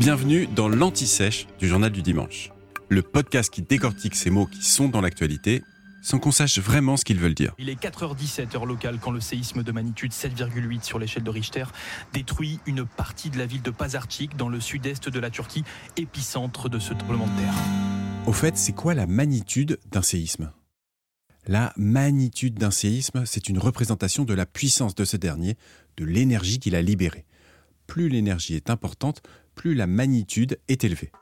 Bienvenue dans l'Anti-Sèche du Journal du Dimanche, le podcast qui décortique ces mots qui sont dans l'actualité sans qu'on sache vraiment ce qu'ils veulent dire. Il est 4h17 heure locale quand le séisme de magnitude 7,8 sur l'échelle de Richter détruit une partie de la ville de Pazarcik dans le sud-est de la Turquie, épicentre de ce tremblement de terre. Au fait, c'est quoi la magnitude d'un séisme? La magnitude d'un séisme, c'est une représentation de la puissance de ce dernier, de l'énergie qu'il a libérée. Plus l'énergie est importante, plus la magnitude est élevée.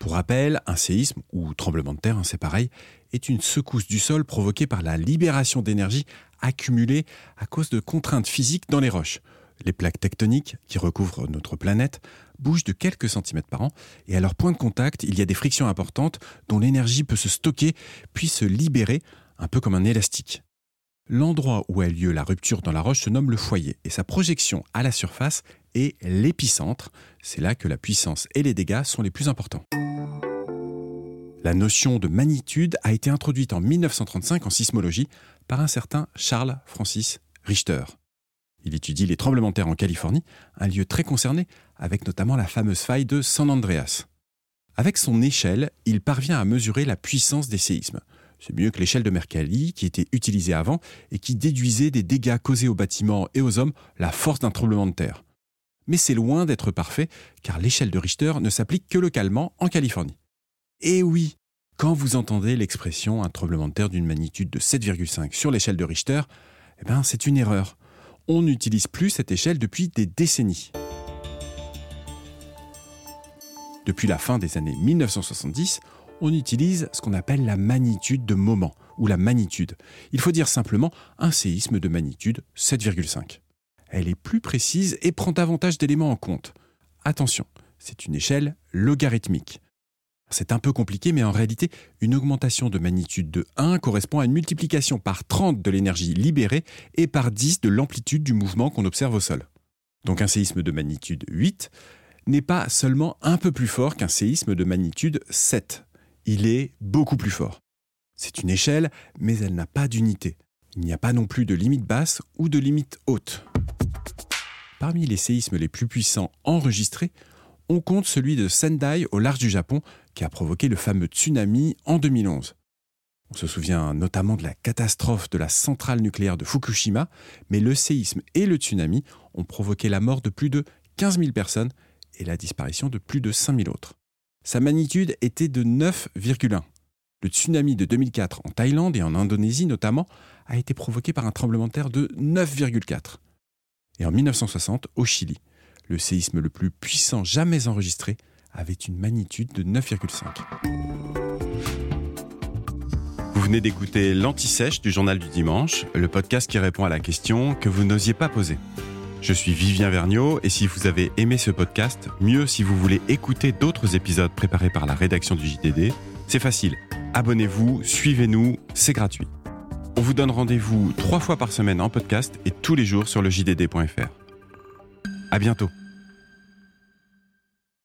Pour rappel, un séisme, ou tremblement de terre, hein, c'est pareil, est une secousse du sol provoquée par la libération d'énergie accumulée à cause de contraintes physiques dans les roches. Les plaques tectoniques qui recouvrent notre planète bougent de quelques centimètres par an et à leur point de contact, il y a des frictions importantes dont l'énergie peut se stocker puis se libérer, un peu comme un élastique. L'endroit où a lieu la rupture dans la roche se nomme le foyer et sa projection à la surface est l'épicentre. C'est là que la puissance et les dégâts sont les plus importants. La notion de magnitude a été introduite en 1935 en sismologie par un certain Charles Francis Richter. Il étudie les tremblements de terre en Californie, un lieu très concerné, avec notamment la fameuse faille de San Andreas. Avec son échelle, il parvient à mesurer la puissance des séismes. C'est mieux que l'échelle de Mercalli, qui était utilisée avant et qui déduisait des dégâts causés aux bâtiments et aux hommes la force d'un tremblement de terre. Mais c'est loin d'être parfait, car l'échelle de Richter ne s'applique que localement en Californie. Et oui, quand vous entendez l'expression un tremblement de terre d'une magnitude de 7,5 sur l'échelle de Richter, eh ben, c'est une erreur. On n'utilise plus cette échelle depuis des décennies. Depuis la fin des années 1970, on utilise ce qu'on appelle la magnitude de moment, ou la magnitude. Il faut dire simplement un séisme de magnitude 7,5. Elle est plus précise et prend davantage d'éléments en compte. Attention, c'est une échelle logarithmique. C'est un peu compliqué, mais en réalité, une augmentation de magnitude de 1 correspond à une multiplication par 30 de l'énergie libérée et par 10 de l'amplitude du mouvement qu'on observe au sol. Donc un séisme de magnitude 8 n'est pas seulement un peu plus fort qu'un séisme de magnitude 7. Il est beaucoup plus fort. C'est une échelle, mais elle n'a pas d'unité. Il n'y a pas non plus de limite basse ou de limite haute. Parmi les séismes les plus puissants enregistrés, on compte celui de Sendai au large du Japon qui a provoqué le fameux tsunami en 2011. On se souvient notamment de la catastrophe de la centrale nucléaire de Fukushima, mais le séisme et le tsunami ont provoqué la mort de plus de 15 000 personnes et la disparition de plus de 5 000 autres. Sa magnitude était de 9,1. Le tsunami de 2004 en Thaïlande et en Indonésie notamment a été provoqué par un tremblement de terre de 9,4. Et en 1960, au Chili, le séisme le plus puissant jamais enregistré avait une magnitude de 9,5. Vous venez d'écouter l'Anti-Sèche du Journal du Dimanche, le podcast qui répond à la question que vous n'osiez pas poser. Je suis Vivien Vergniaud et si vous avez aimé ce podcast, mieux si vous voulez écouter d'autres épisodes préparés par la rédaction du JDD, c'est facile. Abonnez-vous, suivez-nous, c'est gratuit. On vous donne rendez-vous trois fois par semaine en podcast et tous les jours sur le JDD.fr. À bientôt.